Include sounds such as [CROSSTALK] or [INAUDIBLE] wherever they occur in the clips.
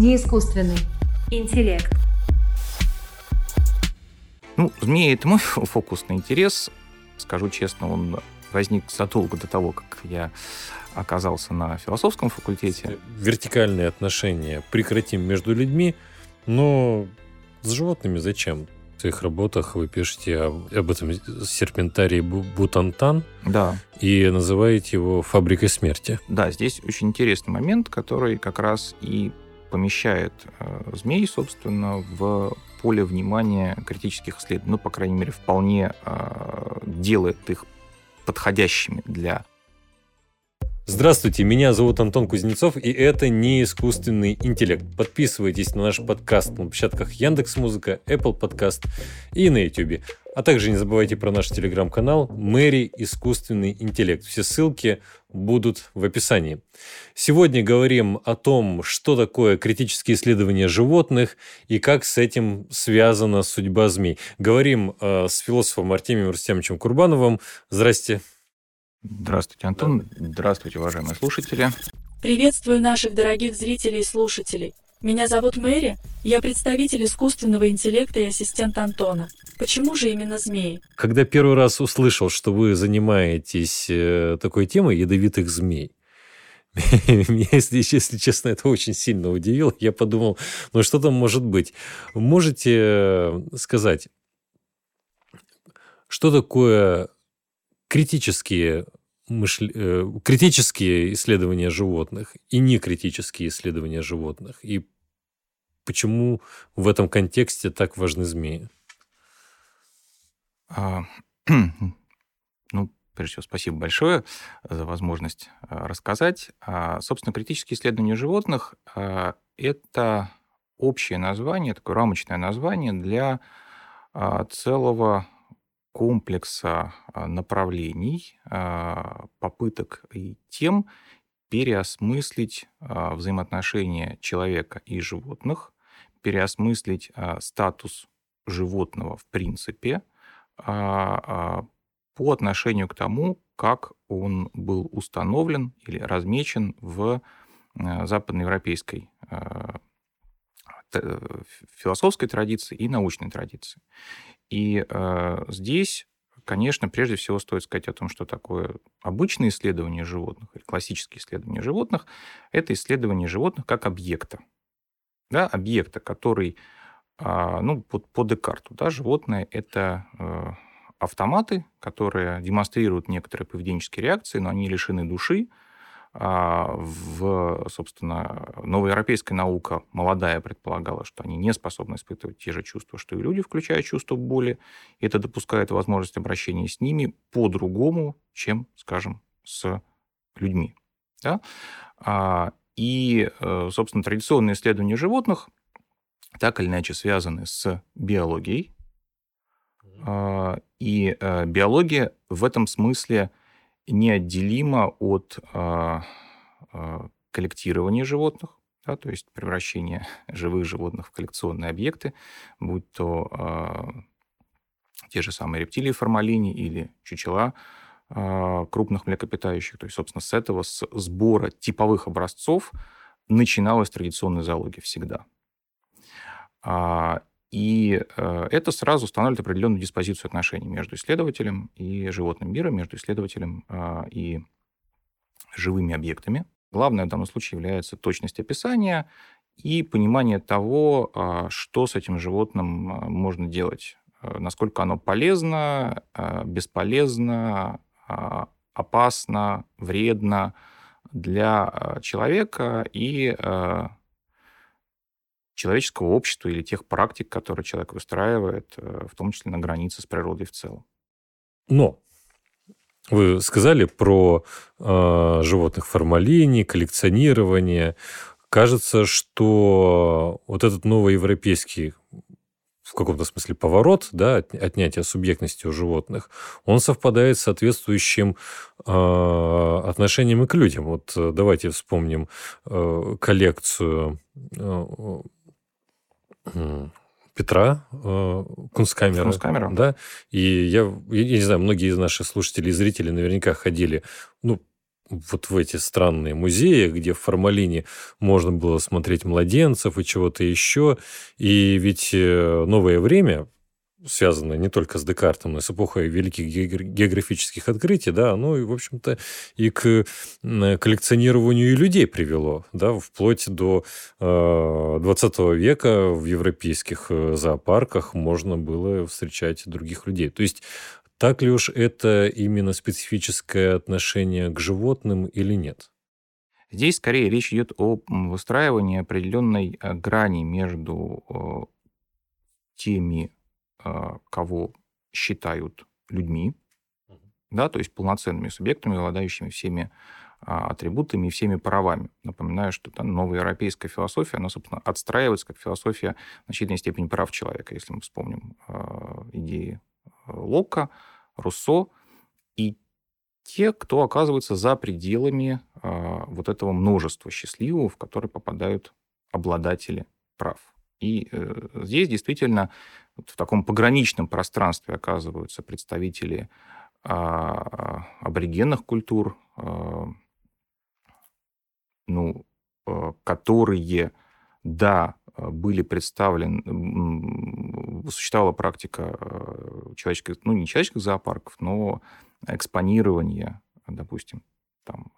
не искусственный интеллект. Ну, змеи — это мой фокусный интерес. Скажу честно, он возник задолго до того, как я оказался на философском факультете. Вертикальные отношения прекратим между людьми, но с животными зачем? В своих работах вы пишете об, об этом серпентарии Бутантан да. и называете его «фабрикой смерти». Да, здесь очень интересный момент, который как раз и помещает э, змей, собственно, в поле внимания критических исследований. Ну, по крайней мере, вполне э, делает их подходящими для Здравствуйте, меня зовут Антон Кузнецов, и это не искусственный интеллект. Подписывайтесь на наш подкаст на площадках Яндекс Музыка, Apple Podcast и на YouTube. А также не забывайте про наш телеграм-канал Мэри Искусственный интеллект. Все ссылки будут в описании. Сегодня говорим о том, что такое критические исследования животных и как с этим связана судьба змей. Говорим э, с философом Артемием Рустемовичем Курбановым. Здрасте. Здравствуйте, Антон. Здравствуйте, уважаемые слушатели. Приветствую наших дорогих зрителей и слушателей. Меня зовут Мэри, я представитель искусственного интеллекта и ассистент Антона. Почему же именно змеи? Когда первый раз услышал, что вы занимаетесь э, такой темой ядовитых змей, [LAUGHS] меня, если, если честно, это очень сильно удивило. Я подумал, ну что там может быть? Можете э, сказать, что такое критические мышл... Э, критические исследования животных и некритические исследования животных. И почему в этом контексте так важны змеи? А, [CLEARS THROAT] ну, прежде всего, спасибо большое за возможность а, рассказать. А, собственно, критические исследования животных а, – это общее название, такое рамочное название для целого комплекса а, направлений, а, попыток и тем переосмыслить а, взаимоотношения человека и животных, переосмыслить статус животного в принципе по отношению к тому, как он был установлен или размечен в западноевропейской философской традиции и научной традиции. И э, здесь, конечно, прежде всего стоит сказать о том, что такое обычное исследование животных или классические исследования животных. Это исследование животных как объекта. Да, объекта, который, э, ну, по, по Декарту, да, животное – это э, автоматы, которые демонстрируют некоторые поведенческие реакции, но они лишены души, в, собственно, новоевропейская наука молодая предполагала, что они не способны испытывать те же чувства, что и люди, включая чувство боли. Это допускает возможность обращения с ними по-другому, чем, скажем, с людьми. Да? А, и, э, собственно, традиционные исследования животных так или иначе связаны с биологией. А, и э, биология в этом смысле неотделимо от а, а, коллектирования животных, да, то есть превращение [LAUGHS] живых животных в коллекционные объекты, будь то а, те же самые рептилии формалини или чучела крупных млекопитающих. То есть, собственно, с этого, с сбора типовых образцов начиналась традиционная зоология всегда. И э, это сразу устанавливает определенную диспозицию отношений между исследователем и животным миром, между исследователем э, и живыми объектами. Главное в данном случае является точность описания и понимание того, э, что с этим животным можно делать, насколько оно полезно, бесполезно, опасно, вредно для человека и человеческого общества или тех практик, которые человек выстраивает, э, в том числе на границе с природой в целом. Но вы сказали про э, животных формалини, коллекционирование. Кажется, что вот этот новый европейский в каком-то смысле поворот, да, отнятие субъектности у животных, он совпадает с соответствующим э, отношением и к людям. Вот э, давайте вспомним э, коллекцию э, Петра э, Кунсткамера. Кунсткамера. Да. И я, я, не знаю, многие из наших слушателей и зрителей наверняка ходили, ну, вот в эти странные музеи, где в формалине можно было смотреть младенцев и чего-то еще. И ведь э, новое время, связанное не только с Декартом, но и с эпохой великих географических открытий, да, оно, и, в общем-то, и к коллекционированию людей привело, да, вплоть до 20 э, века в европейских э, зоопарках можно было встречать других людей. То есть так ли уж это именно специфическое отношение к животным или нет? Здесь скорее речь идет о выстраивании определенной э, грани между теми, кого считают людьми, да, то есть полноценными субъектами, обладающими всеми а, атрибутами и всеми правами. Напоминаю, что там новая европейская философия, она, собственно, отстраивается как философия в значительной степени прав человека, если мы вспомним идеи Лока, Руссо и те, кто оказывается за пределами вот этого множества счастливого, в которое попадают обладатели прав. И э, здесь действительно вот в таком пограничном пространстве оказываются представители э, аборигенных культур, э, ну, э, которые, да, были представлены, существовала практика э, человеческих, ну, не человеческих зоопарков, но экспонирования, допустим, там,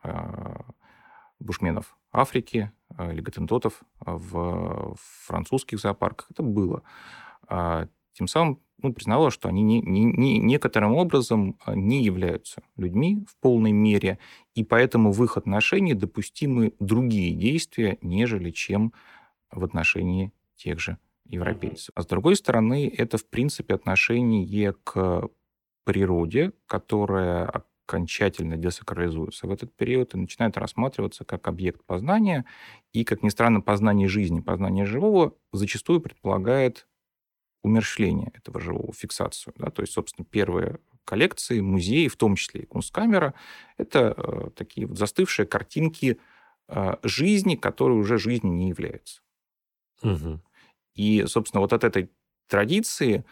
бушменов Африки или готентотов в французских зоопарках. Это было. А тем самым ну, признала, что они не, не, не, некоторым образом не являются людьми в полной мере, и поэтому в их отношении допустимы другие действия, нежели чем в отношении тех же европейцев. А с другой стороны, это, в принципе, отношение к природе, которая окончательно десакрализуется в этот период и начинает рассматриваться как объект познания. И, как ни странно, познание жизни, познание живого зачастую предполагает умершление этого живого, фиксацию. Да? То есть, собственно, первые коллекции, музеи, в том числе и Кунсткамера, это э, такие вот застывшие картинки э, жизни, которые уже жизнью не являются. Угу. И, собственно, вот от этой традиции,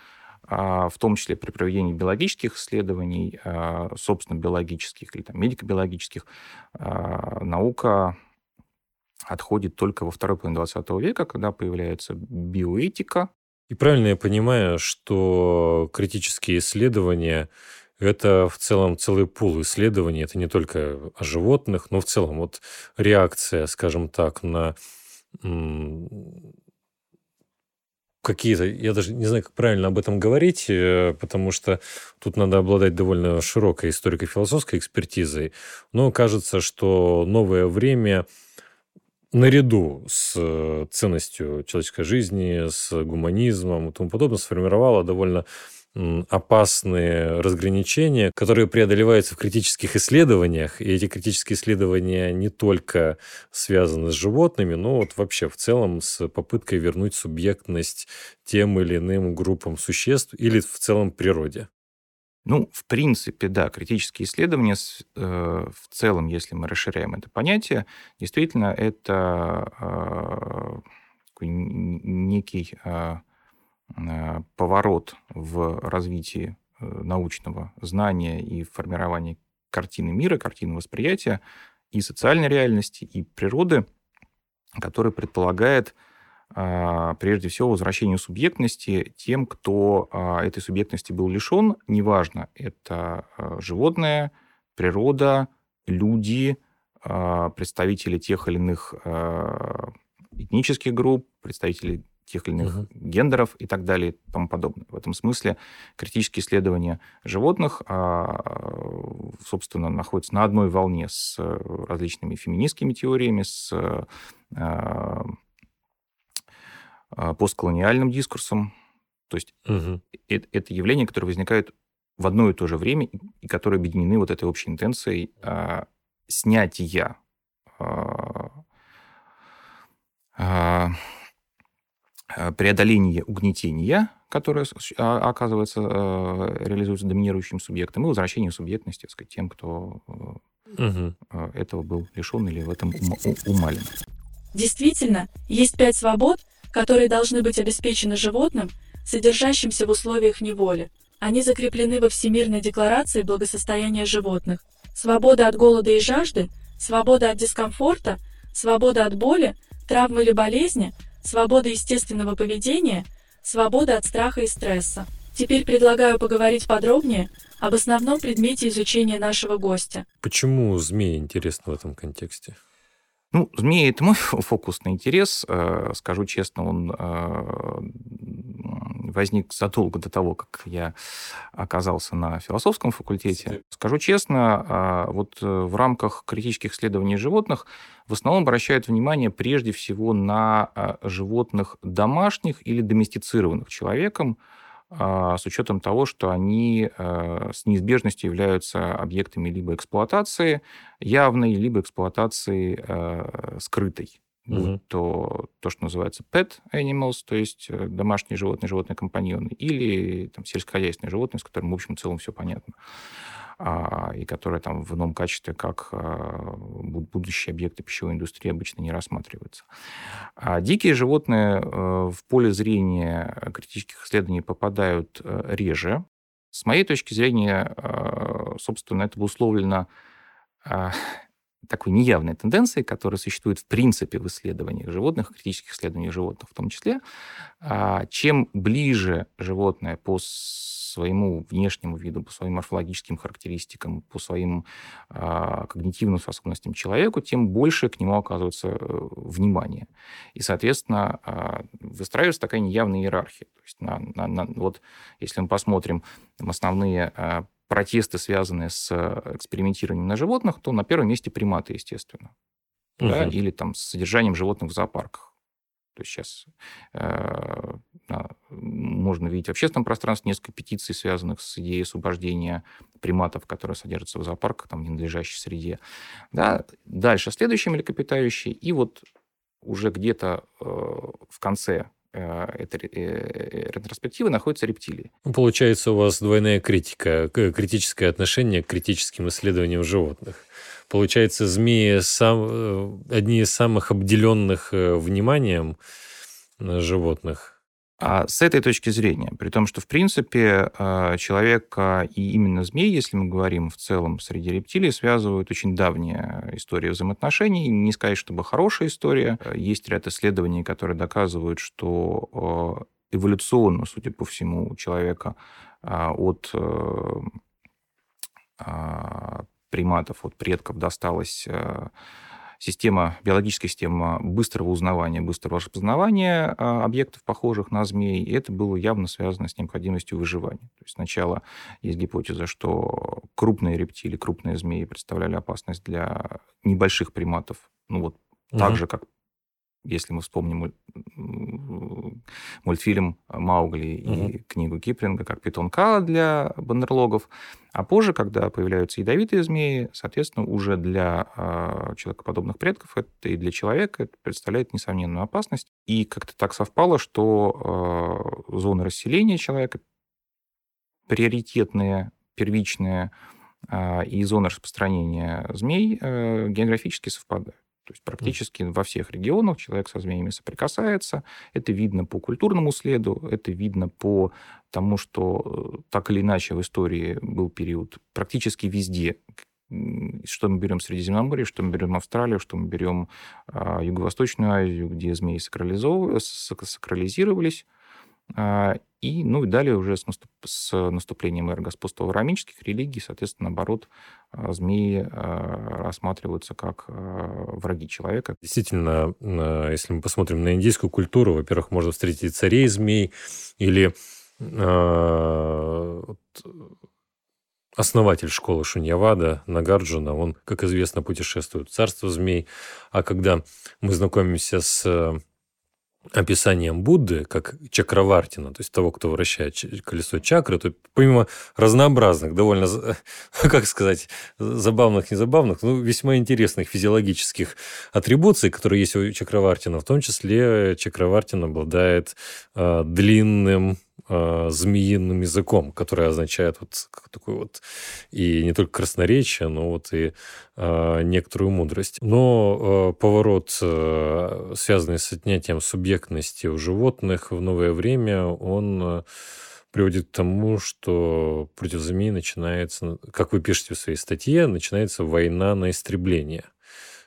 а, в том числе при проведении биологических исследований, а, собственно, биологических или там, медико-биологических, а, наука отходит только во второй половине 20 века, когда появляется биоэтика. И правильно я понимаю, что критические исследования это в целом целый пул исследований. Это не только о животных, но в целом вот реакция, скажем так, на какие-то, я даже не знаю, как правильно об этом говорить, э, потому что тут надо обладать довольно широкой историко-философской экспертизой, но кажется, что новое время наряду с э, ценностью человеческой жизни, с гуманизмом и тому подобное сформировало довольно опасные разграничения, которые преодолеваются в критических исследованиях. И эти критические исследования не только связаны с животными, но вот вообще в целом с попыткой вернуть субъектность тем или иным группам существ или в целом природе. Ну, в принципе, да, критические исследования э, в целом, если мы расширяем это понятие, действительно, это э, некий э, Э, поворот в развитии э, научного знания и формировании картины мира, картины восприятия и социальной реальности, и природы, который предполагает а, прежде всего возвращение субъектности тем, кто а, этой субъектности был лишен, неважно, это а, животное, природа, люди, представители тех или иных этнических групп, представители тех или иных uh-huh. гендеров и так далее и тому подобное. В этом смысле критические исследования животных, а, собственно, находятся на одной волне с различными феминистскими теориями, с а, а, постколониальным дискурсом. То есть uh-huh. это, это явления, которые возникают в одно и то же время и которые объединены вот этой общей интенцией снятия Э, преодоление угнетения, которое, а, оказывается, э, реализуется доминирующим субъектом, и возвращение субъектности, так сказать, тем, кто угу. этого был лишен или в этом умален. Действительно, есть пять свобод, которые должны быть обеспечены животным, содержащимся в условиях неволи. Они закреплены во Всемирной декларации благосостояния животных. свобода от голода и жажды, свобода от дискомфорта, свобода от боли, травмы или болезни, свобода естественного поведения, свобода от страха и стресса. Теперь предлагаю поговорить подробнее об основном предмете изучения нашего гостя. Почему змеи интересны в этом контексте? Ну, змеи – это мой [LAUGHS] фокусный интерес. Э, скажу честно, он э, возник задолго до того, как я оказался на философском факультете. Скажу честно, э, вот в рамках критических исследований животных в основном обращают внимание прежде всего на животных домашних или доместицированных человеком, с учетом того, что они э, с неизбежностью являются объектами либо эксплуатации явной, либо эксплуатации э, скрытой. Угу. Будь то то, что называется pet animals, то есть э, домашние животные, животные компаньоны, или там, сельскохозяйственные животные, с которыми, в общем, в целом все понятно. А, и которые там в ином качестве как а, будущие объекты пищевой индустрии обычно не рассматриваются. А дикие животные э, в поле зрения критических исследований попадают э, реже. С моей точки зрения, э, собственно, это обусловлено такой неявной тенденцией, которая существует в принципе в исследованиях животных, критических исследованиях животных в том числе. Чем ближе животное по своему внешнему виду, по своим морфологическим характеристикам, по своим э, когнитивным способностям человеку, тем больше к нему оказывается э, внимание. И, соответственно, э, выстраивается такая неявная иерархия. То есть на, на, на, вот если мы посмотрим основные протесты, связанные с экспериментированием на животных, то на первом месте приматы, естественно. Угу. Да, или там с содержанием животных в зоопарках. То есть сейчас э, можно видеть в общественном пространстве несколько петиций, связанных с идеей освобождения приматов, которые содержатся в зоопарках, там, в ненадлежащей среде. Да? Дальше следующие млекопитающие. И вот уже где-то э, в конце э, этой э, ретроспективы находятся рептилии. Ну, получается, у вас двойная критика, критическое отношение к критическим исследованиям животных. Получается, змеи сам, э, одни из самых обделенных э, вниманием э, животных. А с этой точки зрения, при том, что, в принципе, человека и именно змей, если мы говорим в целом среди рептилий, связывают очень давняя история взаимоотношений. Не сказать, чтобы хорошая история. Есть ряд исследований, которые доказывают, что эволюционно, судя по всему, у человека от приматов, от предков досталась э, система, биологическая система быстрого узнавания, быстрого распознавания э, объектов, похожих на змей, и это было явно связано с необходимостью выживания. То есть сначала есть гипотеза, что крупные рептилии, крупные змеи представляли опасность для небольших приматов, ну вот угу. так же, как если мы вспомним мультфильм Маугли угу. и книгу Киплинга, как питон Кала для бандерлогов. А позже, когда появляются ядовитые змеи, соответственно, уже для э, человекоподобных предков это и для человека это представляет несомненную опасность. И как-то так совпало, что э, зоны расселения человека приоритетные, первичные э, и зоны распространения змей э, географически совпадают. То есть практически во всех регионах человек со змеями соприкасается. Это видно по культурному следу, это видно по тому, что э, так или иначе в истории был период практически везде, что мы берем Средиземноморье, что мы берем Австралию, что мы берем а, Юго-Восточную Азию, где змеи сакрализировались, а, и, ну, и далее уже с, наступ, с наступлением эры господства авраамических религий, соответственно, наоборот, а, змеи а, рассматриваются как враги человека. Действительно, если мы посмотрим на индийскую культуру, во-первых, можно встретить царей змей или основатель школы Шуньявада, Нагарджуна, он, как известно, путешествует в царство змей. А когда мы знакомимся с описанием Будды, как чакравартина, то есть того, кто вращает колесо чакры, то помимо разнообразных, довольно, [LAUGHS] как сказать, забавных, незабавных, ну, весьма интересных физиологических атрибуций, которые есть у чакравартина, в том числе чакравартин обладает э, длинным э, змеиным языком, который означает вот такой вот и не только красноречие, но вот и э, некоторую мудрость. Но э, поворот, э, связанный с отнятием субъектности у животных в новое время, он э, приводит к тому, что против змей начинается, как вы пишете в своей статье, начинается война на истребление.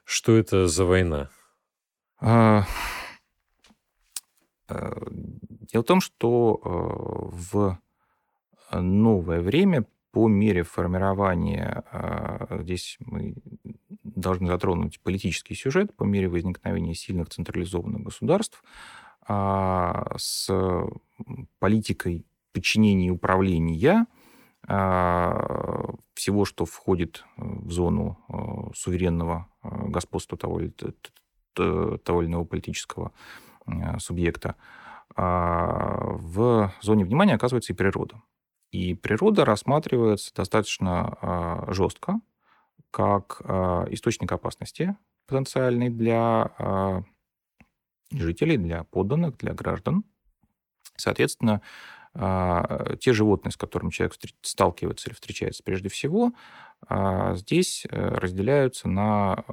Что это за война? А, э, дело в том, что э, в новое время по мере формирования, э, здесь мы должны затронуть политический сюжет, по мере возникновения сильных централизованных государств, а, с политикой подчинения и управления а, всего, что входит в зону суверенного господства того или, того или иного политического субъекта, в зоне внимания оказывается и природа. И природа рассматривается достаточно а, жестко, как а, источник опасности потенциальный для а, жителей, для подданных, для граждан. Соответственно, те животные, с которыми человек сталкивается или встречается прежде всего, здесь э, разделяются на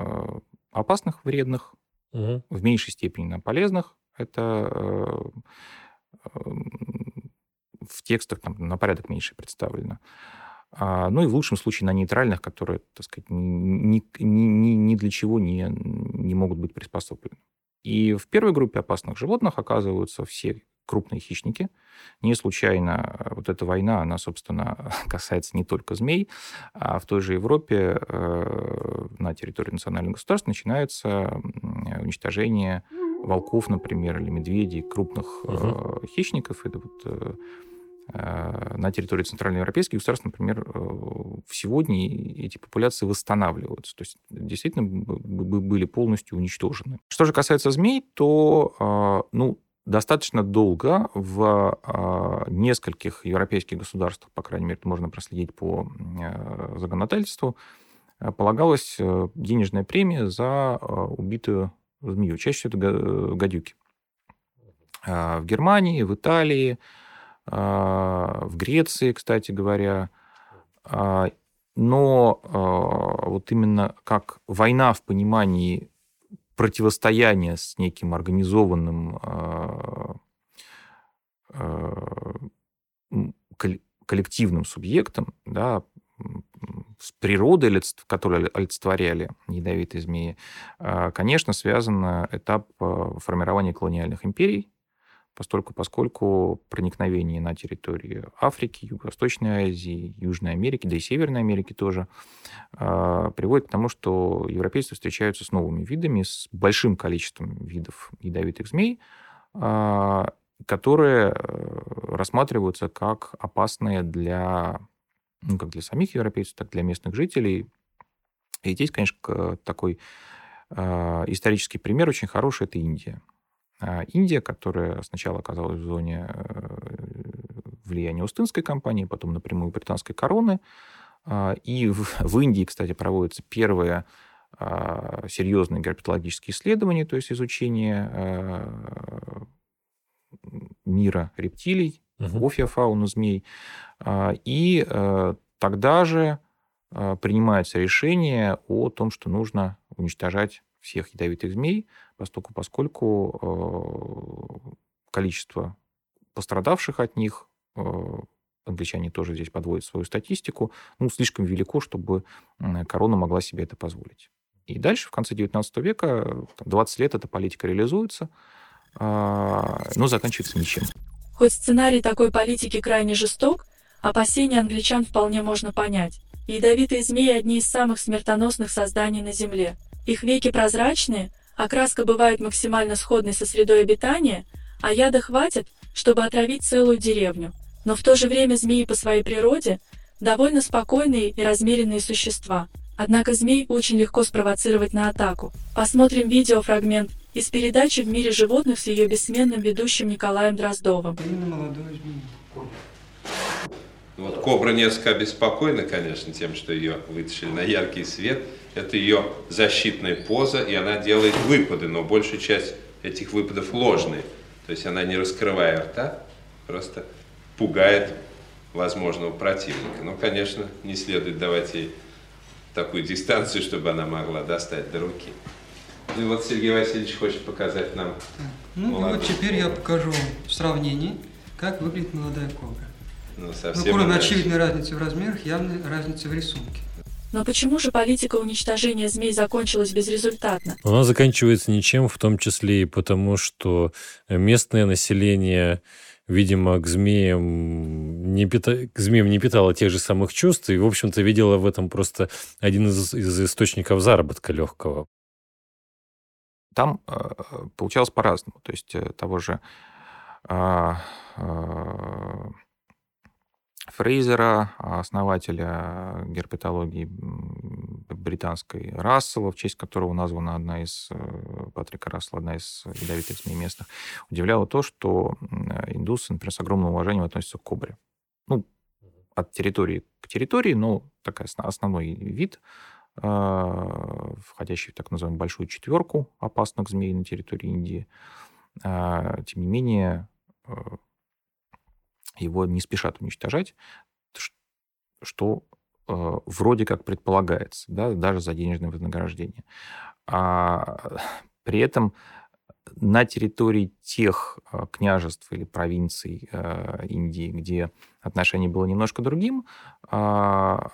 опасных, вредных, угу. в меньшей степени на полезных. Это э, в текстах там, на порядок меньше представлено. А, ну и в лучшем случае на нейтральных, которые, так сказать, ни, ни, ни, ни для чего не, не могут быть приспособлены. И в первой группе опасных животных оказываются все крупные хищники. Не случайно э, вот эта война, она, собственно, [LAUGHS] касается не только змей, а в той же Европе э, на территории национальных государств начинается уничтожение волков, например, или медведей, крупных угу. хищников. Это вот Э, на территории центральноевропейских государств, например, э, сегодня эти популяции восстанавливаются. То есть действительно были полностью уничтожены. Что же касается змей, то э, ну, достаточно долго в нескольких европейских государствах, по крайней мере, можно проследить по законодательству, полагалась денежная премия за убитую змею. Чаще всего это гадюки. В Германии, в Италии, а, в Греции, кстати говоря. А, но а, вот именно как война в понимании противостояния с неким организованным коллективным субъектом, да, с природой, которую олицетворяли ядовитые змеи, конечно, связан этап формирования колониальных империй, постольку, поскольку проникновение на территорию Африки, Юго-Восточной Азии, Южной Америки, да и Северной Америки тоже, а, приводит к тому, что европейцы встречаются с новыми видами, с большим количеством видов ядовитых змей, а, которые э, рассматриваются как опасные для, ну, как для самих европейцев, так и для местных жителей. И здесь, конечно, такой а, исторический пример очень хороший – это Индия. А Индия, которая сначала оказалась в зоне э, влияния Устынской компании, потом напрямую британской короны. А, и в, в Индии, кстати, проводятся первые серьезные герпетологические исследования, то есть изучение мира рептилий, угу. офиофауну змей. И э, тогда же принимается решение о том, что нужно уничтожать всех ядовитых змей, поскольку, поскольку э, количество пострадавших от них, э, англичане тоже здесь подводят свою статистику, ну, слишком велико, чтобы корона могла себе это позволить. И дальше, в конце 19 века, 20 лет эта политика реализуется, а, но заканчивается ничем. Хоть сценарий такой политики крайне жесток, опасения англичан вполне можно понять. Ядовитые змеи – одни из самых смертоносных созданий на Земле. Их веки прозрачные, Окраска бывает максимально сходной со средой обитания, а яда хватит, чтобы отравить целую деревню. Но в то же время змеи по своей природе довольно спокойные и размеренные существа. Однако змей очень легко спровоцировать на атаку. Посмотрим видеофрагмент из передачи «В мире животных» с ее бессменным ведущим Николаем Дроздовым. Вот кобра несколько обеспокоена, конечно, тем, что ее вытащили на яркий свет – это ее защитная поза, и она делает выпады, но большая часть этих выпадов ложные. То есть она не раскрывая рта, просто пугает возможного противника. Но, конечно, не следует давать ей такую дистанцию, чтобы она могла достать до руки. Ну и вот Сергей Васильевич хочет показать нам Ну молодую. вот теперь я покажу в сравнении, как выглядит молодая кобра. Ну, Но совсем кроме иначе. очевидной разницы в размерах, явной разницы в рисунке. Но почему же политика уничтожения змей закончилась безрезультатно? Она заканчивается ничем, в том числе и потому, что местное население, видимо, к змеям не, пита... к змеям не питало тех же самых чувств и, в общем-то, видела в этом просто один из, из источников заработка легкого. Там э, получалось по-разному. То есть э, того же э, э, Фрейзера, основателя герпетологии британской Рассела, в честь которого названа одна из, Патрика Рассела, одна из ядовитых змей местных, удивляло то, что индусы, например, с огромным уважением относятся к кобре. Ну, от территории к территории, но такой основной вид, входящий в так называемую большую четверку опасных змей на территории Индии. А, Тем не менее, э, его не спешат уничтожать, что э, вроде как предполагается, да, даже за денежное вознаграждение. А [LAUGHS] при этом на территории тех э, княжеств или провинций Индии, где отношение было немножко другим, а,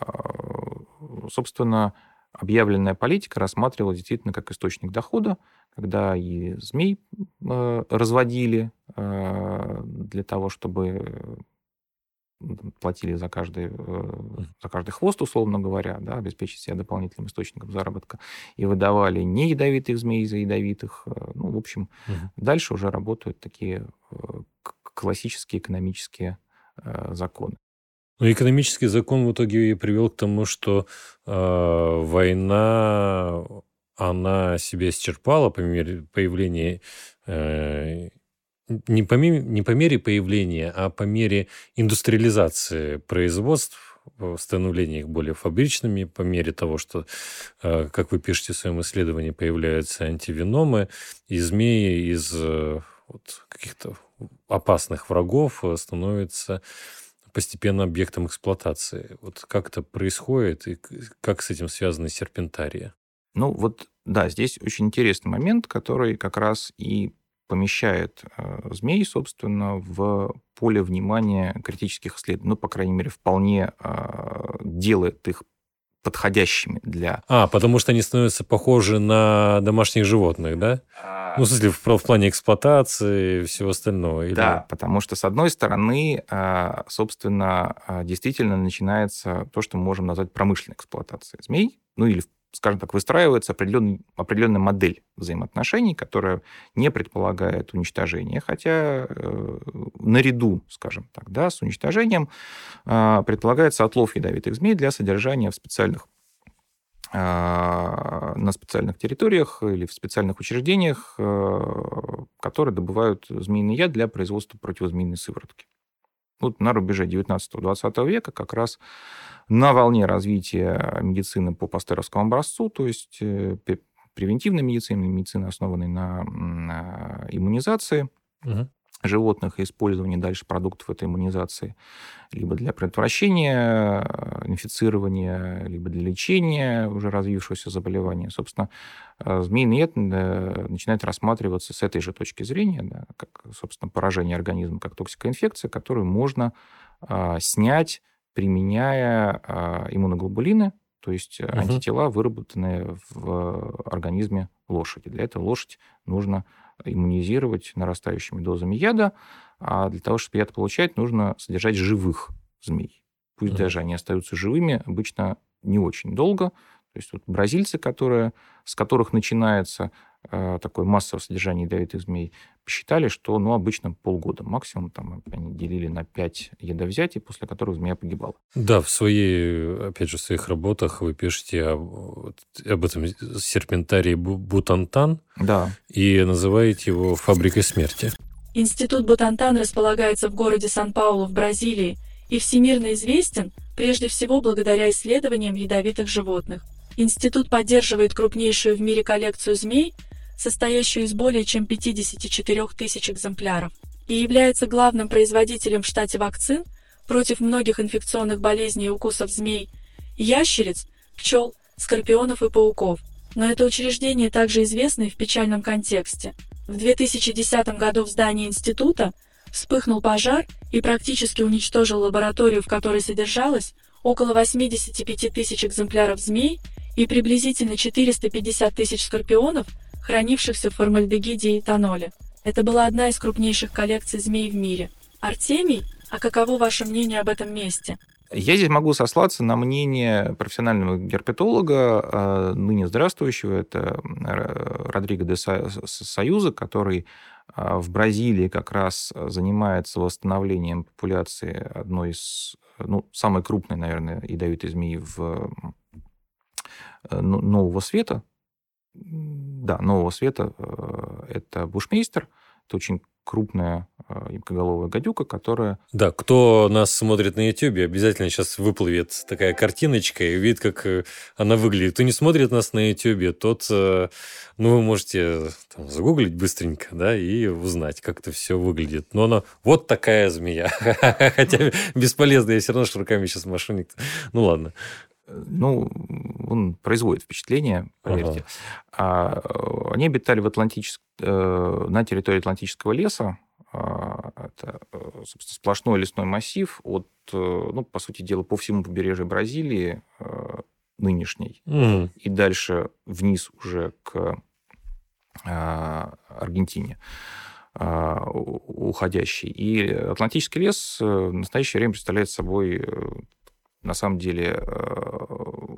собственно, объявленная политика рассматривалась действительно как источник дохода, когда и змей э, разводили э, для того, чтобы э, платили за каждый, э, за каждый хвост, условно говоря, да, обеспечить себя дополнительным источником заработка, и выдавали не ядовитых змей за ядовитых. э, Ну, в общем, Мгм. дальше уже работают такие э, классические экономические э, законы. Но экономический закон в итоге и привел к тому, что э, война, она себя исчерпала по мере появления, э, не, по, ме- не по мере появления, а по мере индустриализации производств, становления их более фабричными, по мере того, что, э, как вы пишете в своем исследовании, появляются антивеномы, и змеи из э, вот, каких-то опасных врагов э, становятся постепенно объектом эксплуатации. Вот как это происходит и как с этим связаны серпентарии? Ну вот, да, здесь очень интересный момент, который как раз и помещает э, змей, собственно, в поле внимания критических исследований. Ну, по крайней мере, вполне э, делает их подходящими для... А, потому что они становятся похожи на домашних животных, да? Ну, в смысле, в, в плане эксплуатации и всего остального. или- Да, потому что, с одной стороны, э, собственно, э, действительно начинается то, что мы можем назвать промышленной эксплуатацией змей, ну или, скажем так, выстраивается определенный, определенная модель взаимоотношений, которая не предполагает уничтожение, хотя э, наряду, скажем так, да, с уничтожением э, предполагается отлов ядовитых змей для содержания в специальных а, на специальных территориях или в специальных учреждениях, э, которые добывают змеиный яд для производства противозмеиной сыворотки. Вот на рубеже 19-20 века как раз на волне развития медицины по пастеровскому образцу, то есть э, превентивной медицины, медицины, основанной на, на иммунизации Мгм. Животных и использование дальше продуктов этой иммунизации либо для предотвращения э, инфицирования, либо для лечения уже развившегося заболевания. Собственно, э, змеиный яд э, начинает рассматриваться с этой же точки зрения, да, как, собственно, поражение организма, как токсикоинфекция, которую можно а, снять, применяя а, иммуноглобулины, то есть Мгм. антитела, выработанные в организме лошади. Для этого лошадь нужно иммунизировать нарастающими дозами яда, а для того, чтобы яд получать, нужно содержать живых змей. Пусть Мгм. даже они остаются живыми, обычно не очень долго. То есть вот бразильцы, которые, с которых начинается такое массовое содержание ядовитых змей, посчитали, что ну, обычно полгода максимум там, они делили на 5 ядовзятий, после которых змея погибала. Да, в своей, опять же, в своих работах вы пишете об, об этом серпентарии Бу- Бутантан Да, и называете его фабрикой смерти. Институт Бутантан располагается в городе Сан-Паулу в Бразилии и всемирно известен прежде всего благодаря исследованиям ядовитых животных. Институт поддерживает крупнейшую в мире коллекцию змей, состоящую из более чем 54 тысяч экземпляров, и является главным производителем в штате вакцин против многих инфекционных болезней и укусов змей, ящериц, пчел, скорпионов и пауков. Но это учреждение также известно и в печальном контексте. В 2010 году в здании института Вспыхнул пожар и практически уничтожил лабораторию, в которой содержалось около 85 тысяч экземпляров змей и приблизительно 450 тысяч скорпионов, хранившихся в формальдегиде и этаноле. Это была одна из крупнейших коллекций змей в мире. Артемий, а каково ваше мнение об этом месте? Я здесь могу сослаться на мнение профессионального герпетолога, э, ныне здравствующего, это Родриго де Союза, который э, в Бразилии как раз занимается восстановлением популяции одной из, ну, самой крупной, наверное, ядовитой змеи в э, ну, Нового Света. Да, Нового Света это бушмейстер. Это очень крупная ямкоголовая гадюка, которая... Да, кто нас смотрит на YouTube, обязательно сейчас выплывет такая картиночка и видит, как э, она выглядит. Кто не смотрит нас на YouTube, тот, э, ну, вы можете там, загуглить быстренько, да, и узнать, как это все выглядит. Но она вот такая змея. [LAUGHS] Хотя бесполезно, я все равно руками сейчас машу. Ну, ладно ну, он производит впечатление, поверьте. Ага. А, они обитали в Атлантическ... Э, на территории Атлантического леса. А, это, э, собственно, сплошной лесной массив от, э, ну, по сути дела, по всему побережью Бразилии нынешней mm. и дальше вниз уже к Аргентине уходящий. И Атлантический лес в настоящее время представляет собой на самом деле э,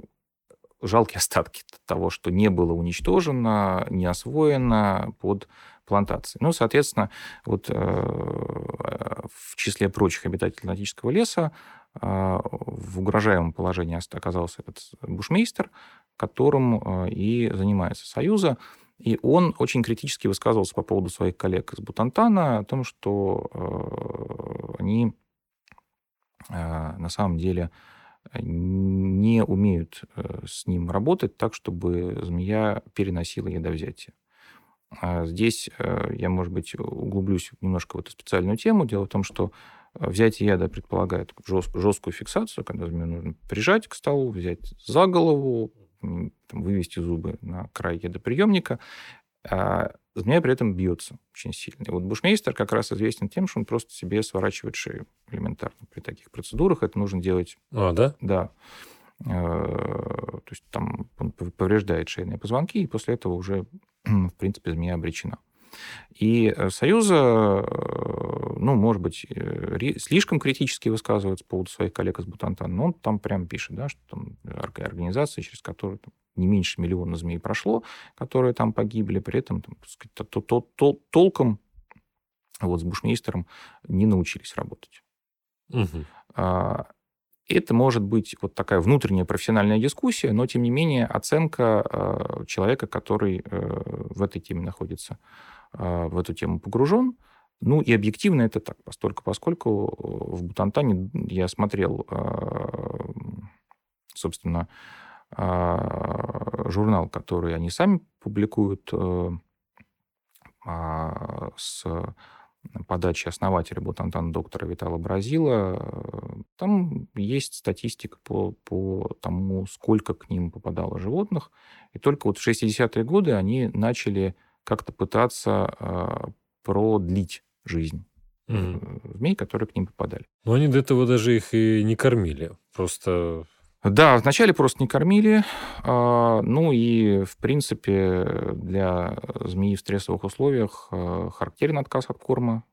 жалкие остатки того, что не было уничтожено, не освоено под плантацией. Ну, соответственно, вот э, в числе прочих обитателей Атлантического леса э, в угрожаемом положении оказался этот бушмейстер, которым и занимается Союза. И он очень критически высказывался по поводу своих коллег из Бутантана о том, что они на самом деле не умеют э, с ним работать так, чтобы змея переносила ядовзятие. А здесь э, я, может быть, углублюсь немножко в эту специальную тему. Дело в том, что э, взятие яда предполагает жесткую фиксацию, когда змею нужно прижать к столу, взять за голову, вывести зубы на край ядоприемника. А змея при этом бьется очень сильно. И вот бушмейстер как раз известен тем, что он просто себе сворачивает шею элементарно. При таких процедурах это нужно делать... А, да? Да. Э, то есть там он повреждает шейные позвонки, и после этого уже, [CLEARS THROAT] в принципе, змея обречена. И э, Союза, э, ну, может быть, слишком критически высказывается по поводу своих коллег из Бутантана, но он там прям пишет, да, что там организация, через которую там, не меньше миллиона змей прошло, которые там погибли, при этом там, сказать, то, то, то, толком вот с бушмейстером не научились работать. Угу. Это может быть вот такая внутренняя профессиональная дискуссия, но, тем не менее, оценка а, человека, который э, в этой теме находится, а, в эту тему погружен. Ну и объективно это так, поскольку, поскольку в Бутантане я смотрел, собственно, журнал, который они сами публикуют э, с подачи основателя Бутантана доктора Витала Бразила, там есть статистика по, по тому, сколько к ним попадало животных. И только вот в 60-е годы они начали как-то пытаться э, продлить жизнь mm-hmm. змей, которые к ним попадали. Но они до этого даже их и не кормили. Просто да, вначале просто не кормили. А, ну и, в принципе, для змеи в стрессовых условиях а, характерен отказ от корма,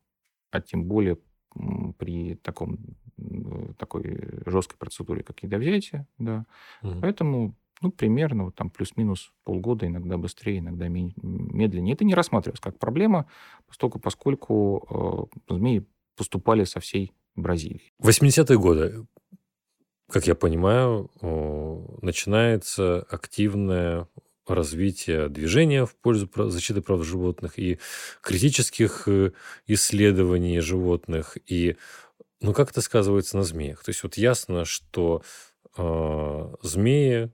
а тем более при таком, такой жесткой процедуре, как ядовзятие. Да. Угу. Поэтому ну, примерно вот там плюс-минус полгода, иногда быстрее, иногда медленнее. Это не рассматривалось как проблема, поскольку, поскольку э, змеи поступали со всей Бразилии. 80-е годы как я понимаю, начинается активное развитие движения в пользу защиты прав животных и критических э, исследований животных. И ну, как это сказывается на змеях? То есть вот ясно, что э, змеи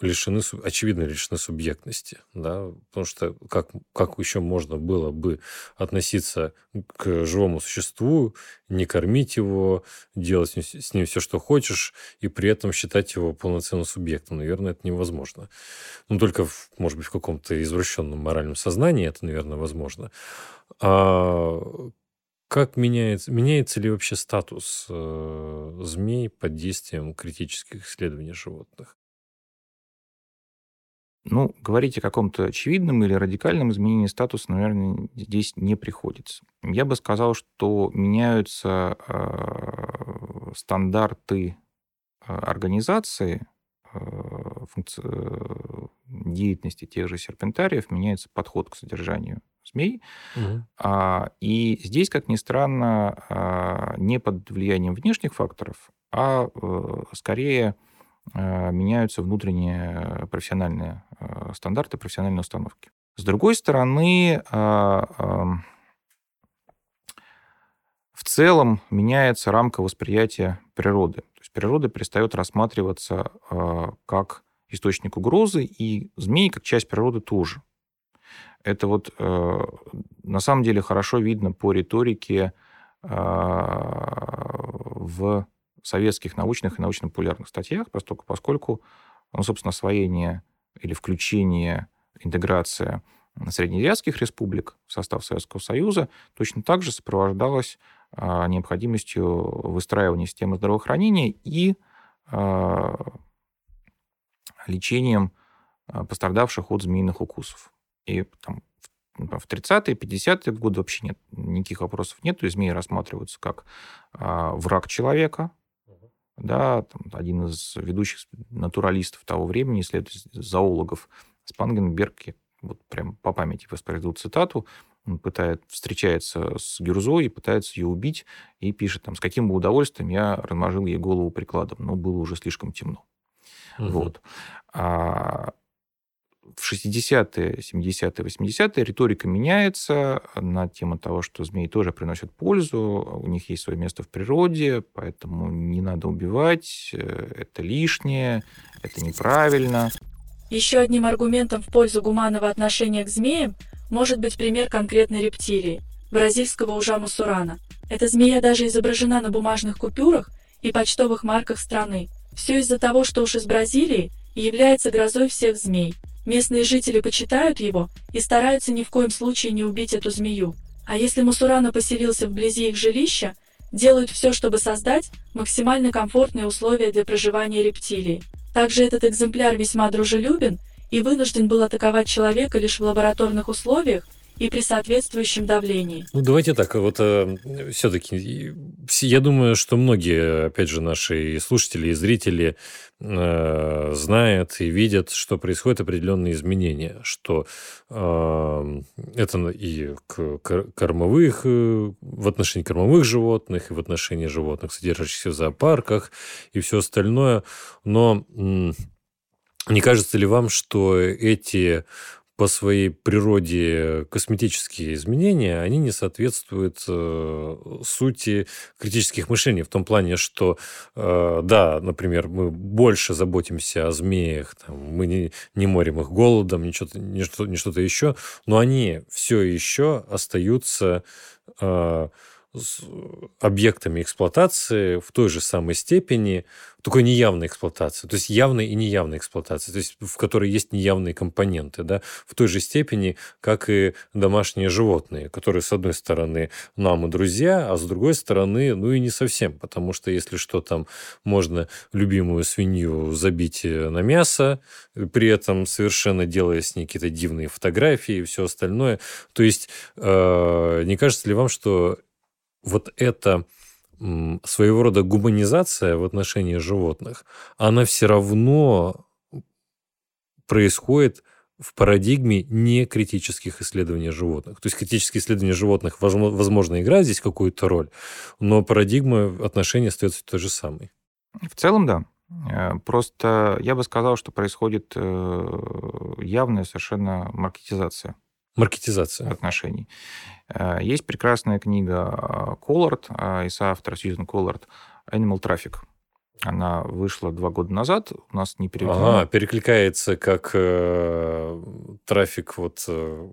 лишены, очевидно, лишены субъектности, да, потому что как, как еще можно было бы относиться к живому существу, не кормить его, делать с ним все, что хочешь, и при этом считать его полноценным субъектом? Наверное, это невозможно. Ну, только, в, может быть, в каком-то извращенном моральном сознании это, наверное, возможно. А как меняется, меняется ли вообще статус э, змей под действием критических исследований животных? Ну, говорить о каком-то очевидном или радикальном изменении статуса, наверное, здесь не приходится. Я бы сказал, что меняются э, стандарты э, организации э, функци... Э, деятельности тех же серпентариев, меняется подход к содержанию змей. Мгм. А, И здесь, как ни странно, а, не под влиянием внешних факторов, а э, скорее меняются внутренние профессиональные э, стандарты, профессиональные установки. С другой стороны, ам, в целом меняется рамка восприятия природы. То есть природа перестает рассматриваться как источник угрозы, и змеи как часть природы тоже. Это вот э, на самом деле хорошо видно по риторике э, в советских научных и научно-популярных статьях, поскольку, поскольку ну, собственно, освоение или включение, интеграция среднеазиатских республик в состав Советского Союза точно так же сопровождалось а, необходимостью выстраивания системы здравоохранения и а, лечением а, пострадавших от змеиных укусов. И там, в в 30-е, 50-е годы вообще нет, никаких вопросов нет. То есть змеи рассматриваются как а, враг человека. Да, там, один из ведущих натуралистов того времени, исследователей, зоологов Спангенберг, я вот прям по памяти воспроизведу цитату, он пытает, встречается с Гюрзой и пытается ее убить, и пишет там, с каким бы удовольствием я размажил ей голову прикладом, но было уже слишком темно. Мгм. Вот. А в 60-е, 70-е, 80-е риторика меняется на тему того, что змеи тоже приносят пользу, у них есть свое место в природе, поэтому не надо убивать, э, это лишнее, это неправильно. Еще одним аргументом в пользу гуманного отношения к змеям может быть пример конкретной рептилии – бразильского ужа мусурана. Эта змея даже изображена на бумажных купюрах и почтовых марках страны. Все из-за того, что уж из Бразилии является грозой всех змей. Местные жители почитают его и стараются ни в коем случае не убить эту змею. А если мусурана поселился вблизи их жилища, делают все, чтобы создать максимально комфортные условия для проживания рептилии. Также этот экземпляр весьма дружелюбен и вынужден был атаковать человека лишь в лабораторных условиях и при соответствующем давлении. Ну, давайте так, вот все-таки, я думаю, что многие, опять же, наши слушатели и зрители э, знают и видят, что происходят определенные изменения, что э, это и кормовых, э, в отношении кормовых животных, и в отношении животных, содержащихся в зоопарках, и все остальное. Но м, не кажется ли вам, что эти по своей природе косметические изменения, они не соответствуют э, сути критических мышлений. В том плане, что, э, да, например, мы больше заботимся о змеях, там, мы не, не морим их голодом, не что-то, не что, не что-то еще, но они все еще остаются э, с объектами эксплуатации в той же самой степени, только неявной эксплуатации, то есть явной и неявной эксплуатации, то есть в которой есть неявные компоненты, да, в той же степени, как и домашние животные, которые, с одной стороны, нам и друзья, а с другой стороны, ну и не совсем, потому что если что, там можно любимую свинью забить на мясо, при этом совершенно делая с ней какие-то дивные фотографии и все остальное. То есть, э, не кажется ли вам, что вот эта своего рода гуманизация в отношении животных, она все равно происходит в парадигме не критических исследований животных. То есть критические исследования животных, возможно, возможно, играют здесь какую-то роль, но парадигма отношений остается той же самой. В целом, да. Э, Просто я бы сказал, что происходит э, явная совершенно маркетизация Маркетизация. отношений. Э, Есть прекрасная книга Коллард и соавтора Сьюзен Коллард «Animal Traffic». Она вышла два года назад, у нас не переведена. Ага, перекликается как э, трафик, вот э,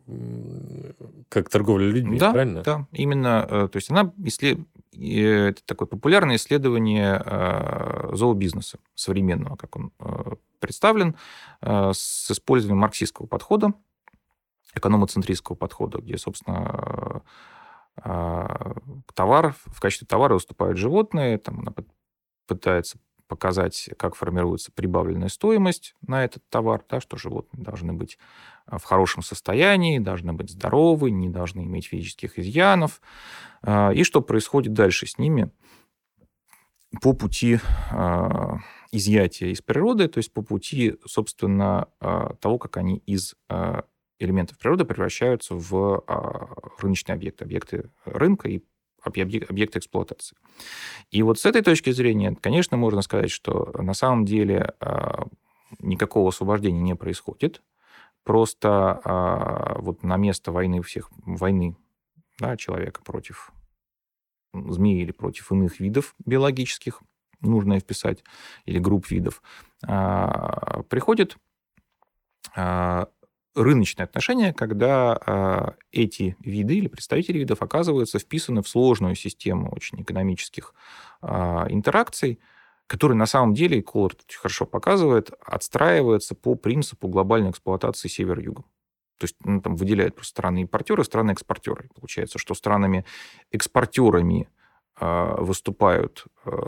как торговля людьми, да, правильно? да, именно. э, То есть она исслед... и это такое популярное исследование э, зообизнеса современного, как он э, представлен, э, с использованием марксистского подхода, экономоцентристского подхода, где, собственно, а, товар, в качестве товара выступают животные, там она пытается показать, как формируется прибавленная стоимость на этот товар, да, что животные должны быть а, в хорошем состоянии, должны быть здоровы, не должны иметь физических изъянов, и что происходит дальше с ними по пути изъятия из природы, то есть по пути, собственно, того, как они из элементов природы превращаются в рыночные объекты, объекты рынка и объекты эксплуатации. И вот с этой точки зрения, конечно, можно сказать, что на самом деле а, никакого освобождения не происходит. Просто а, вот на место войны всех войны да, человека против змеи или против иных видов биологических, нужно вписать, или групп видов, а, приходит рыночные отношения, когда э, эти виды или представители видов оказываются вписаны в сложную систему очень экономических э, интеракций, которые на самом деле, и Колор очень хорошо показывает, отстраиваются по принципу глобальной эксплуатации север-югом. То есть ну, там выделяют просто страны-импортеры, страны-экспортеры. Получается, что странами-экспортерами э, выступают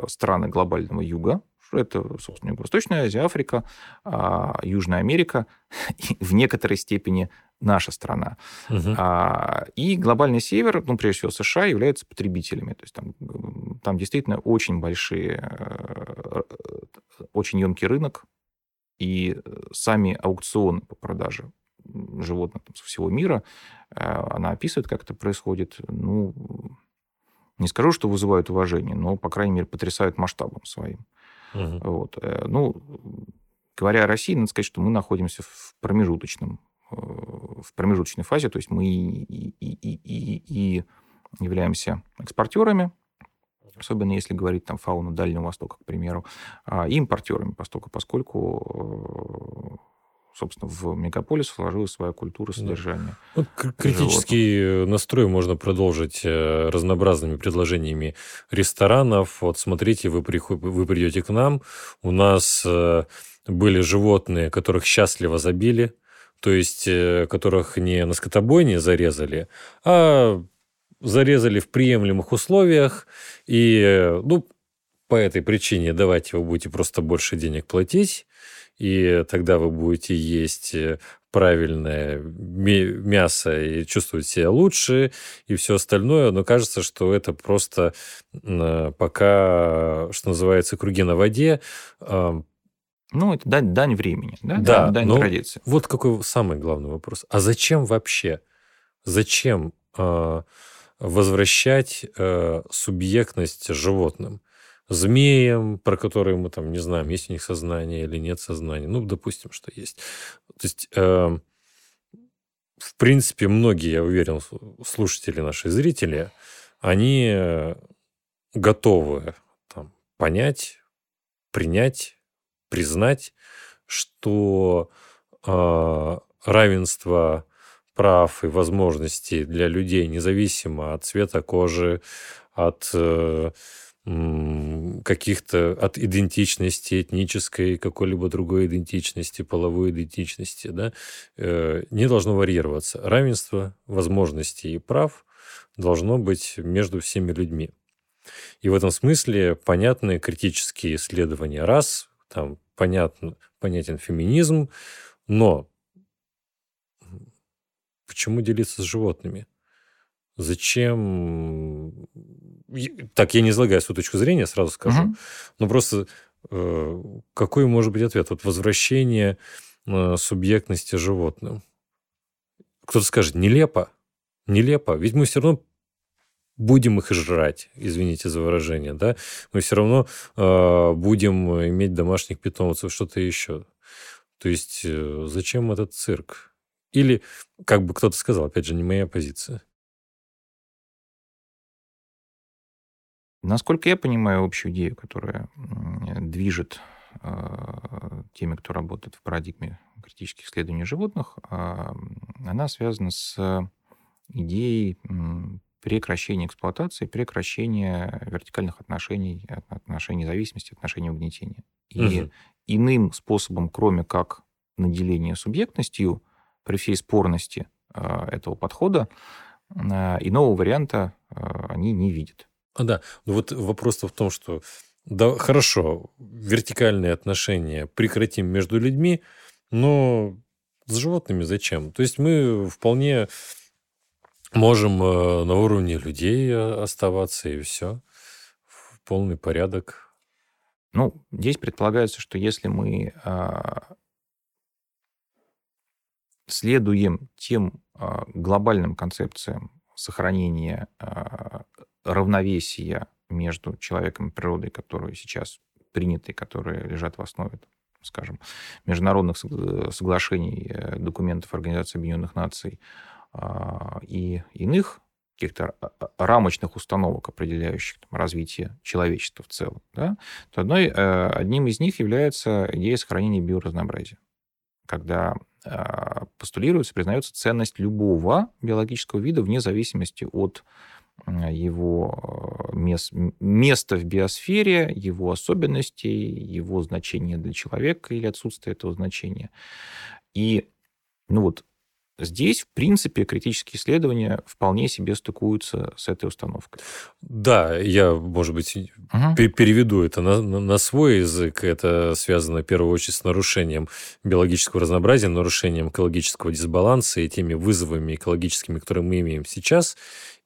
страны глобального юга, это, собственно, Юго-Восточная Азия, Африка, а, Южная Америка, [LAUGHS] и в некоторой степени наша страна. Угу. И глобальный север, ну, прежде всего США, являются потребителями. То есть там, там действительно очень большие, э, очень емкий рынок, и сами аукционы по продаже животных там, со всего мира, э, она описывает, как это происходит. Ну, не скажу, что вызывают уважение, но, по крайней мере, потрясают масштабом своим. Угу. Вот. Э, ну, говоря о России, надо сказать, что мы находимся в промежуточном э, в промежуточной фазе, то есть мы и, и, и, и, и являемся экспортерами, особенно если говорить там фауну Дальнего Востока, к примеру, а, и импортерами, поскольку, поскольку э, собственно, в мегаполис вложила свою культуру содержания. Вот критический животных. настрой можно продолжить э, разнообразными предложениями ресторанов. Вот смотрите, вы, приход... вы придете к нам, у нас э, были животные, которых счастливо забили, то есть э, которых не на скотобойне зарезали, а зарезали в приемлемых условиях, и, ну, по этой причине давайте вы будете просто больше денег платить, и тогда вы будете есть э, правильное мясо и чувствовать себя лучше и все остальное, но кажется, что это просто пока, что называется, круги на воде. Ну, это дань, дань времени, да, да дань, дань традиции. Вот какой самый главный вопрос. А зачем вообще? Зачем э, возвращать э, субъектность животным? Змеям, про которые мы там не знаем, есть у них сознание или нет сознания. Ну, допустим, что есть. То есть, э, в принципе, многие, я уверен, слушатели, наши зрители, они готовы там, понять, принять, признать, что э, равенство прав и возможностей для людей, независимо от цвета кожи, от э, каких-то от идентичности этнической, какой-либо другой идентичности, половой идентичности, да, э, не должно варьироваться. Равенство возможностей и прав должно быть между всеми людьми. И в этом смысле понятны критические исследования рас, там понятно, понятен феминизм, но почему делиться с животными? Зачем так, я не излагаю свою точку зрения, сразу скажу. Угу. Но просто э, какой может быть ответ? Вот возвращение э, субъектности животным. Кто-то скажет, нелепо. Нелепо. Ведь мы все равно будем их жрать, извините за выражение, да, мы все равно э, будем иметь домашних питомцев, что-то еще. То есть э, зачем этот цирк? Или, как бы кто-то сказал, опять же, не моя позиция. Насколько я понимаю общую идею, которая движет а, теми, кто работает в парадигме критических исследований животных, а, она связана с идеей прекращения эксплуатации, прекращения вертикальных отношений, отношений зависимости, отношений угнетения. И угу. иным способом, кроме как наделения субъектностью, при всей спорности а, этого подхода, э, иного варианта э, они не видят. А, да, ну вот вопрос в том, что да, хорошо, вертикальные отношения прекратим между людьми, но с животными зачем? То есть мы вполне можем э, на уровне людей э, оставаться, и все. В полный порядок. Ну, здесь предполагается, что если мы а, следуем тем а, глобальным концепциям сохранения а, равновесия между человеком и природой, которые сейчас приняты, которые лежат в основе, скажем, международных соглашений, э, документов Организации Объединенных Наций а, и иных каких-то рамочных установок, определяющих там, развитие человечества в целом, да, то одной, э, одним из них является идея сохранения биоразнообразия, когда а, постулируется, признается ценность любого биологического вида вне зависимости от его э, мест, места в биосфере, его особенностей, его значения для человека или отсутствие этого значения. И ну вот Здесь, в принципе, критические исследования вполне себе стыкуются с этой установкой. Да, я, может быть, угу. переведу это на, на свой язык. Это связано, в первую очередь, с нарушением биологического разнообразия, нарушением экологического дисбаланса и теми вызовами экологическими, которые мы имеем сейчас.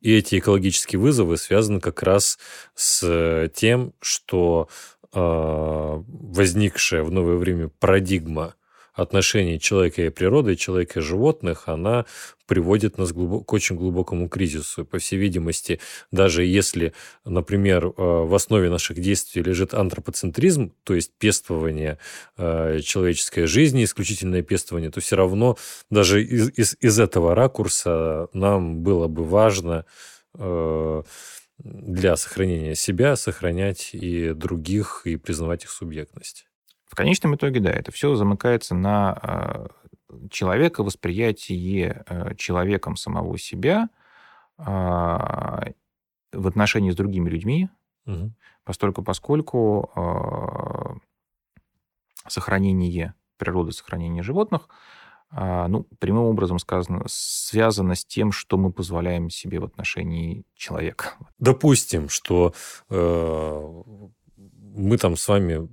И эти экологические вызовы связаны как раз с тем, что э, возникшая в новое время парадигма отношений человека и природы, человека и животных, она приводит нас к очень глубокому кризису. По всей видимости, даже если, например, э, в основе наших действий лежит антропоцентризм, то есть пестование э, человеческой жизни, исключительное пестование, то все равно даже из, из, из этого ракурса нам было бы важно э, для сохранения себя сохранять и других, и признавать их субъектность. В конечном итоге, да, это все замыкается на а, человека, восприятие э, человеком самого себя а, в отношении с другими людьми, угу. поскольку а, сохранение природы, сохранение животных, ну, прямым образом сказано, связано с тем, что мы позволяем себе в отношении человека. Допустим, что э, мы там с вами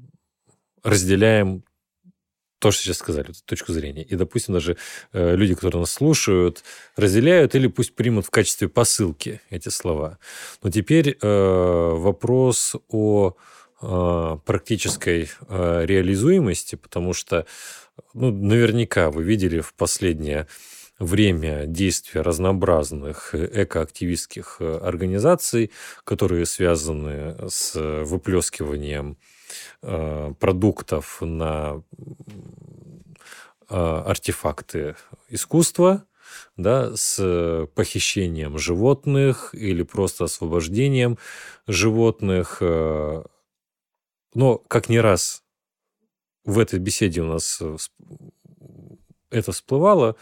разделяем то, что сейчас сказали, точку зрения. И, допустим, даже э, люди, которые нас слушают, разделяют или пусть примут в качестве посылки эти слова. Но теперь э, вопрос о э, практической реализуемости, потому что ну, наверняка вы видели в последнее время действия разнообразных экоактивистских организаций, которые связаны с выплескиванием Э, продуктов на э, артефакты искусства, да, с похищением животных или просто освобождением животных. Э. Но как не раз в этой беседе у нас это всплывало,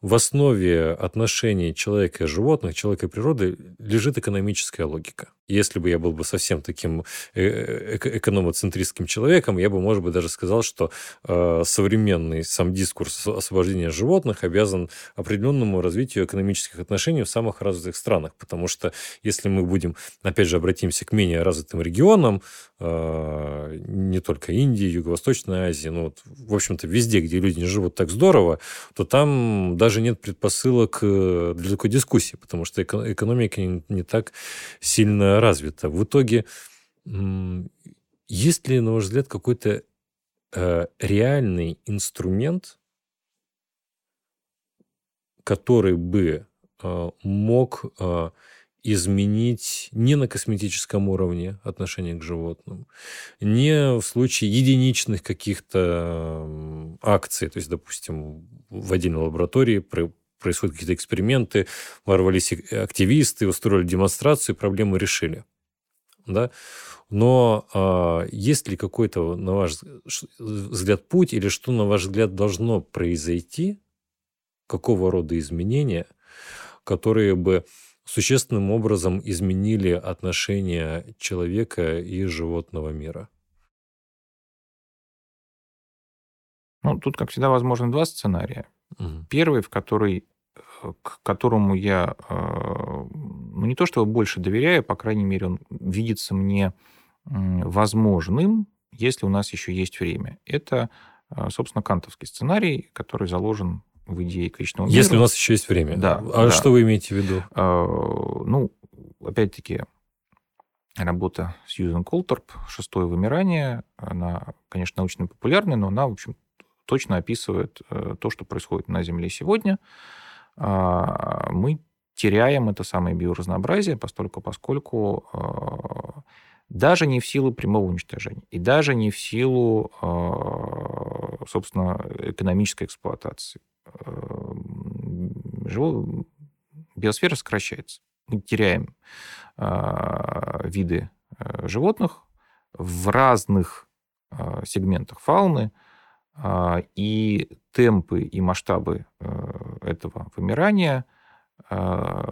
в основе отношений человека и животных, человека и природы лежит экономическая логика. Если бы я был бы совсем таким э, экономоцентристским человеком, я бы, может быть, даже сказал, что э, современный сам дискурс освобождения животных обязан определенному развитию экономических отношений в самых развитых странах. Потому что если мы будем, опять же, обратимся к менее развитым регионам, э, не только Индии, Юго-Восточной Азии, ну, вот, в общем-то, везде, где люди не живут так здорово, то там даже нет предпосылок для такой дискуссии, потому что экономика не так сильно развита. В итоге, есть ли, на ваш взгляд, какой-то э, реальный инструмент, который бы э, мог э, изменить не на косметическом уровне отношение к животным, не в случае единичных каких-то акций, то есть, допустим, в отдельной лаборатории происходят какие-то эксперименты, ворвались активисты, устроили демонстрацию, проблему решили. Да? Но а, есть ли какой-то, на ваш взгляд, путь или что, на ваш взгляд, должно произойти, какого рода изменения, которые бы существенным образом изменили отношения человека и животного мира? Ну, тут, как всегда, возможно два сценария. Угу. Первый, в который к которому я, ну, не то чтобы больше доверяю, по крайней мере, он видится мне возможным, если у нас еще есть время. Это, собственно, кантовский сценарий, который заложен в идее к личному миру. Если у нас еще есть время. Да. А да. что вы имеете в виду? Ну, опять-таки, работа Сьюзен Колторп «Шестое вымирание». Она, конечно, научно-популярная, но она, в общем, точно описывает э, то, что происходит на Земле сегодня. А, мы теряем это самое биоразнообразие, постольку, поскольку а, даже не в силу прямого уничтожения, и даже не в силу, а, собственно, экономической эксплуатации. Биосфера сокращается. Мы теряем виды животных в разных сегментах фауны, и темпы и масштабы этого вымирания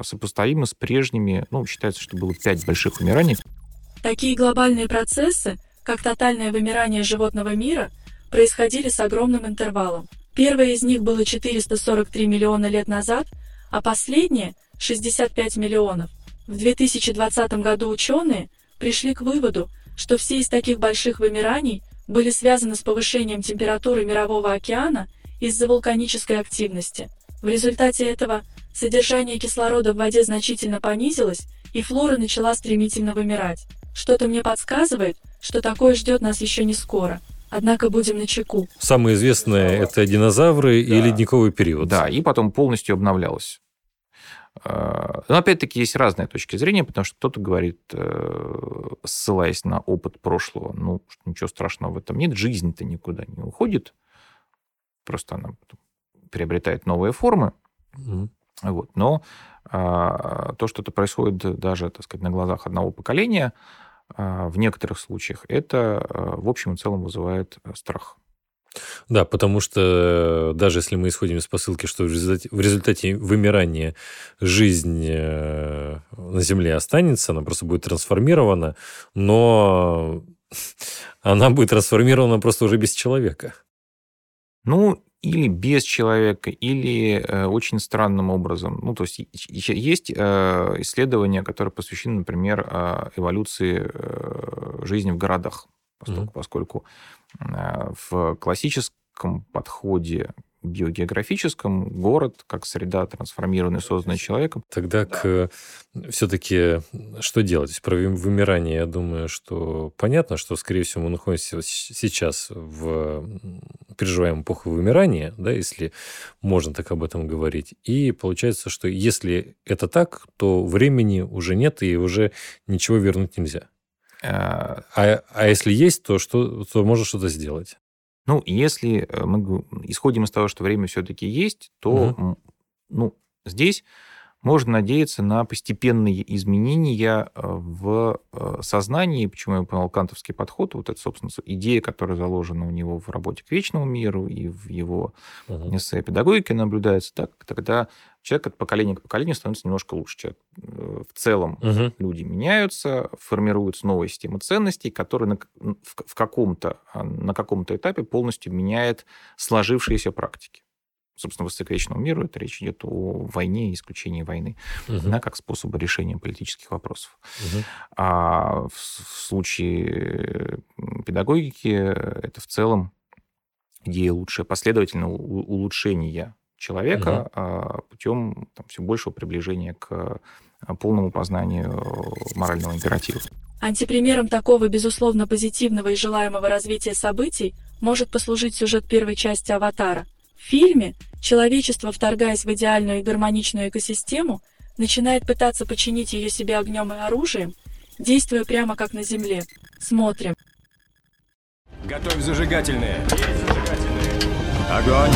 сопоставимы с прежними, ну, считается, что было пять больших вымираний. Такие глобальные процессы, как тотальное вымирание животного мира, происходили с огромным интервалом. Первое из них было 443 миллиона лет назад, а последнее – 65 миллионов. В 2020 году ученые пришли к выводу, что все из таких больших вымираний были связаны с повышением температуры Мирового океана из-за вулканической активности. В результате этого содержание кислорода в воде значительно понизилось, и флора начала стремительно вымирать. Что-то мне подсказывает, что такое ждет нас еще не скоро. Однако будем на чеку. Самое известное – это динозавры да. и ледниковый период. Да, и потом полностью обновлялось. А, но опять-таки есть разные точки зрения, потому что кто-то говорит, э, ссылаясь на опыт прошлого, ну, ничего страшного в этом нет, жизнь-то никуда не уходит, просто она приобретает новые формы. Mm-hmm. Вот. Но а, то, что это происходит даже, так сказать, на глазах одного поколения, а, в некоторых случаях, это а, в общем и целом вызывает э, страх. Да, потому что даже если мы исходим из посылки, что в результате, в результате вымирания жизнь э, на Земле останется, она просто будет трансформирована, но [LAUGHS] она будет трансформирована просто уже без человека. Ну, или без человека, или э, очень странным образом. Ну, то есть есть э, исследования, которые посвящены, например, э, эволюции э, жизни в городах, поскольку, mm-hmm. поскольку э, в классическом подходе географическом город как среда, трансформированная, созданная человеком. Тогда да. к все-таки что делать? Про вымирание, я думаю, что понятно, что, скорее всего, мы находимся сейчас в переживаем эпоху вымирания, да, если можно так об этом говорить. И получается, что если это так, то времени уже нет, и уже ничего вернуть нельзя. А, а, а если есть, то, что, то можно что-то сделать. Ну, если э, мы исходим из того, что время все-таки есть, то угу. ну, здесь можно надеяться на постепенные изменения э, в э, сознании, почему я упомянул кантовский подход, вот это, собственно, идея, которая заложена у него в работе к вечному миру и в его uh-huh. эссе педагогике наблюдается, так, тогда человек от поколения к поколению становится немножко лучше. Человек, в целом uh-huh. люди меняются, формируются новые системы ценностей, которые на, в, в каком-то, а, на каком-то этапе полностью меняет сложившиеся практики собственно, высоковечному миру, это речь идет о войне и исключении войны, угу. да, как способа решения политических вопросов. Угу. А в, в случае педагогики это в целом идея лучшая последовательного улучшения человека угу. путем там, все большего приближения к полному познанию морального императива. Антипримером такого, безусловно, позитивного и желаемого развития событий может послужить сюжет первой части «Аватара», в фильме человечество, вторгаясь в идеальную и гармоничную экосистему, начинает пытаться починить ее себе огнем и оружием, действуя прямо как на Земле. Смотрим. Готовь зажигательные. Есть зажигательные. Огонь.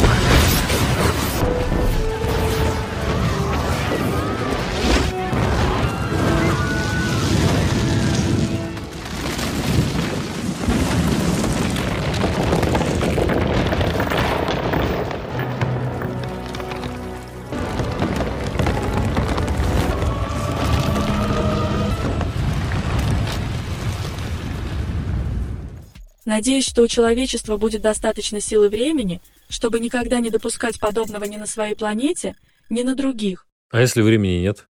Надеюсь, что у человечества будет достаточно силы времени, чтобы никогда не допускать подобного ни на своей планете, не на других. А если времени нет?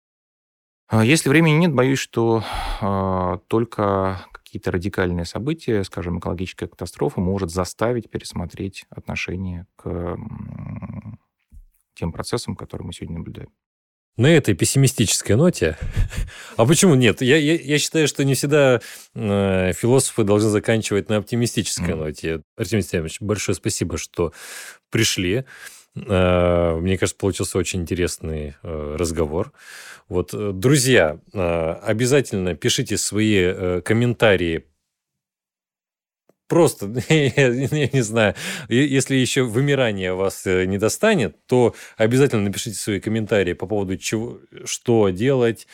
А Если времени нет, боюсь, что а, только какие-то радикальные события, скажем, экологическая катастрофа, может заставить пересмотреть отношение к м, тем процессам, которые мы сегодня наблюдаем. На этой пессимистической ноте. [LAUGHS] А почему нет? Я, я, я считаю, что не всегда э, философы должны заканчивать на оптимистической Мгм. ноте. Артемий Степанович, большое спасибо, что пришли. Э, Мне кажется, получился очень интересный э, разговор. Вот, э, друзья, э, обязательно пишите свои э, комментарии Просто, [LAUGHS] я, не знаю, если еще вымирание вас э, не достанет, то обязательно напишите свои комментарии по поводу чего, что делать,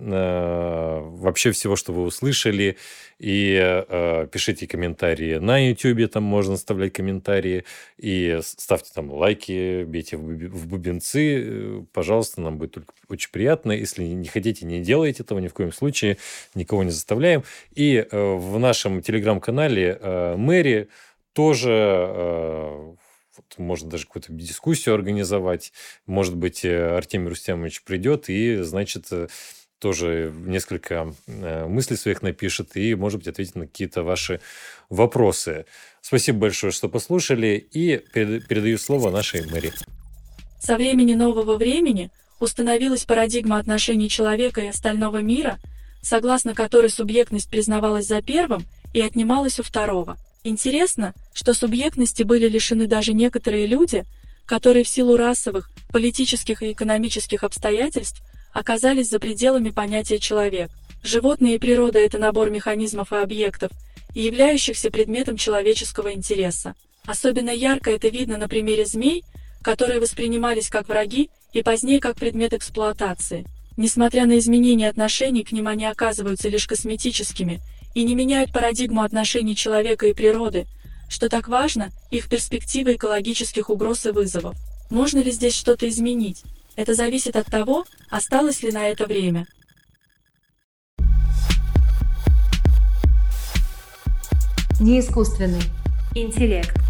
вообще всего, что вы услышали, и э, пишите комментарии на YouTube, там можно оставлять комментарии, и ставьте там лайки, бейте в, бубенцы, э, пожалуйста, нам будет только очень приятно. Если не хотите, не делайте этого ни в коем случае, никого не заставляем. И э, в нашем телеграм-канале э, Мэри тоже э, вот можно даже какую-то дискуссию организовать. Может быть, э, Артемий Рустямович придет и, значит, э, тоже несколько э, мыслей своих напишет и, может быть, ответит на какие-то ваши вопросы. Спасибо большое, что послушали, и перед- передаю слово нашей Мэри. Со времени нового времени установилась парадигма отношений человека и остального мира, согласно которой субъектность признавалась за первым и отнималась у второго. Интересно, что субъектности были лишены даже некоторые люди, которые в силу расовых, политических и экономических обстоятельств оказались за пределами понятия «человек». Животные и природа – это набор механизмов и объектов, являющихся предметом человеческого интереса. Особенно ярко это видно на примере змей, которые воспринимались как враги и позднее как предмет эксплуатации. Несмотря на изменения отношений, к ним они оказываются лишь косметическими и не меняют парадигму отношений человека и природы, что так важно, их перспективы экологических угроз и вызовов. Можно ли здесь что-то изменить? Это зависит от того, осталось ли на это время. Неискусственный интеллект.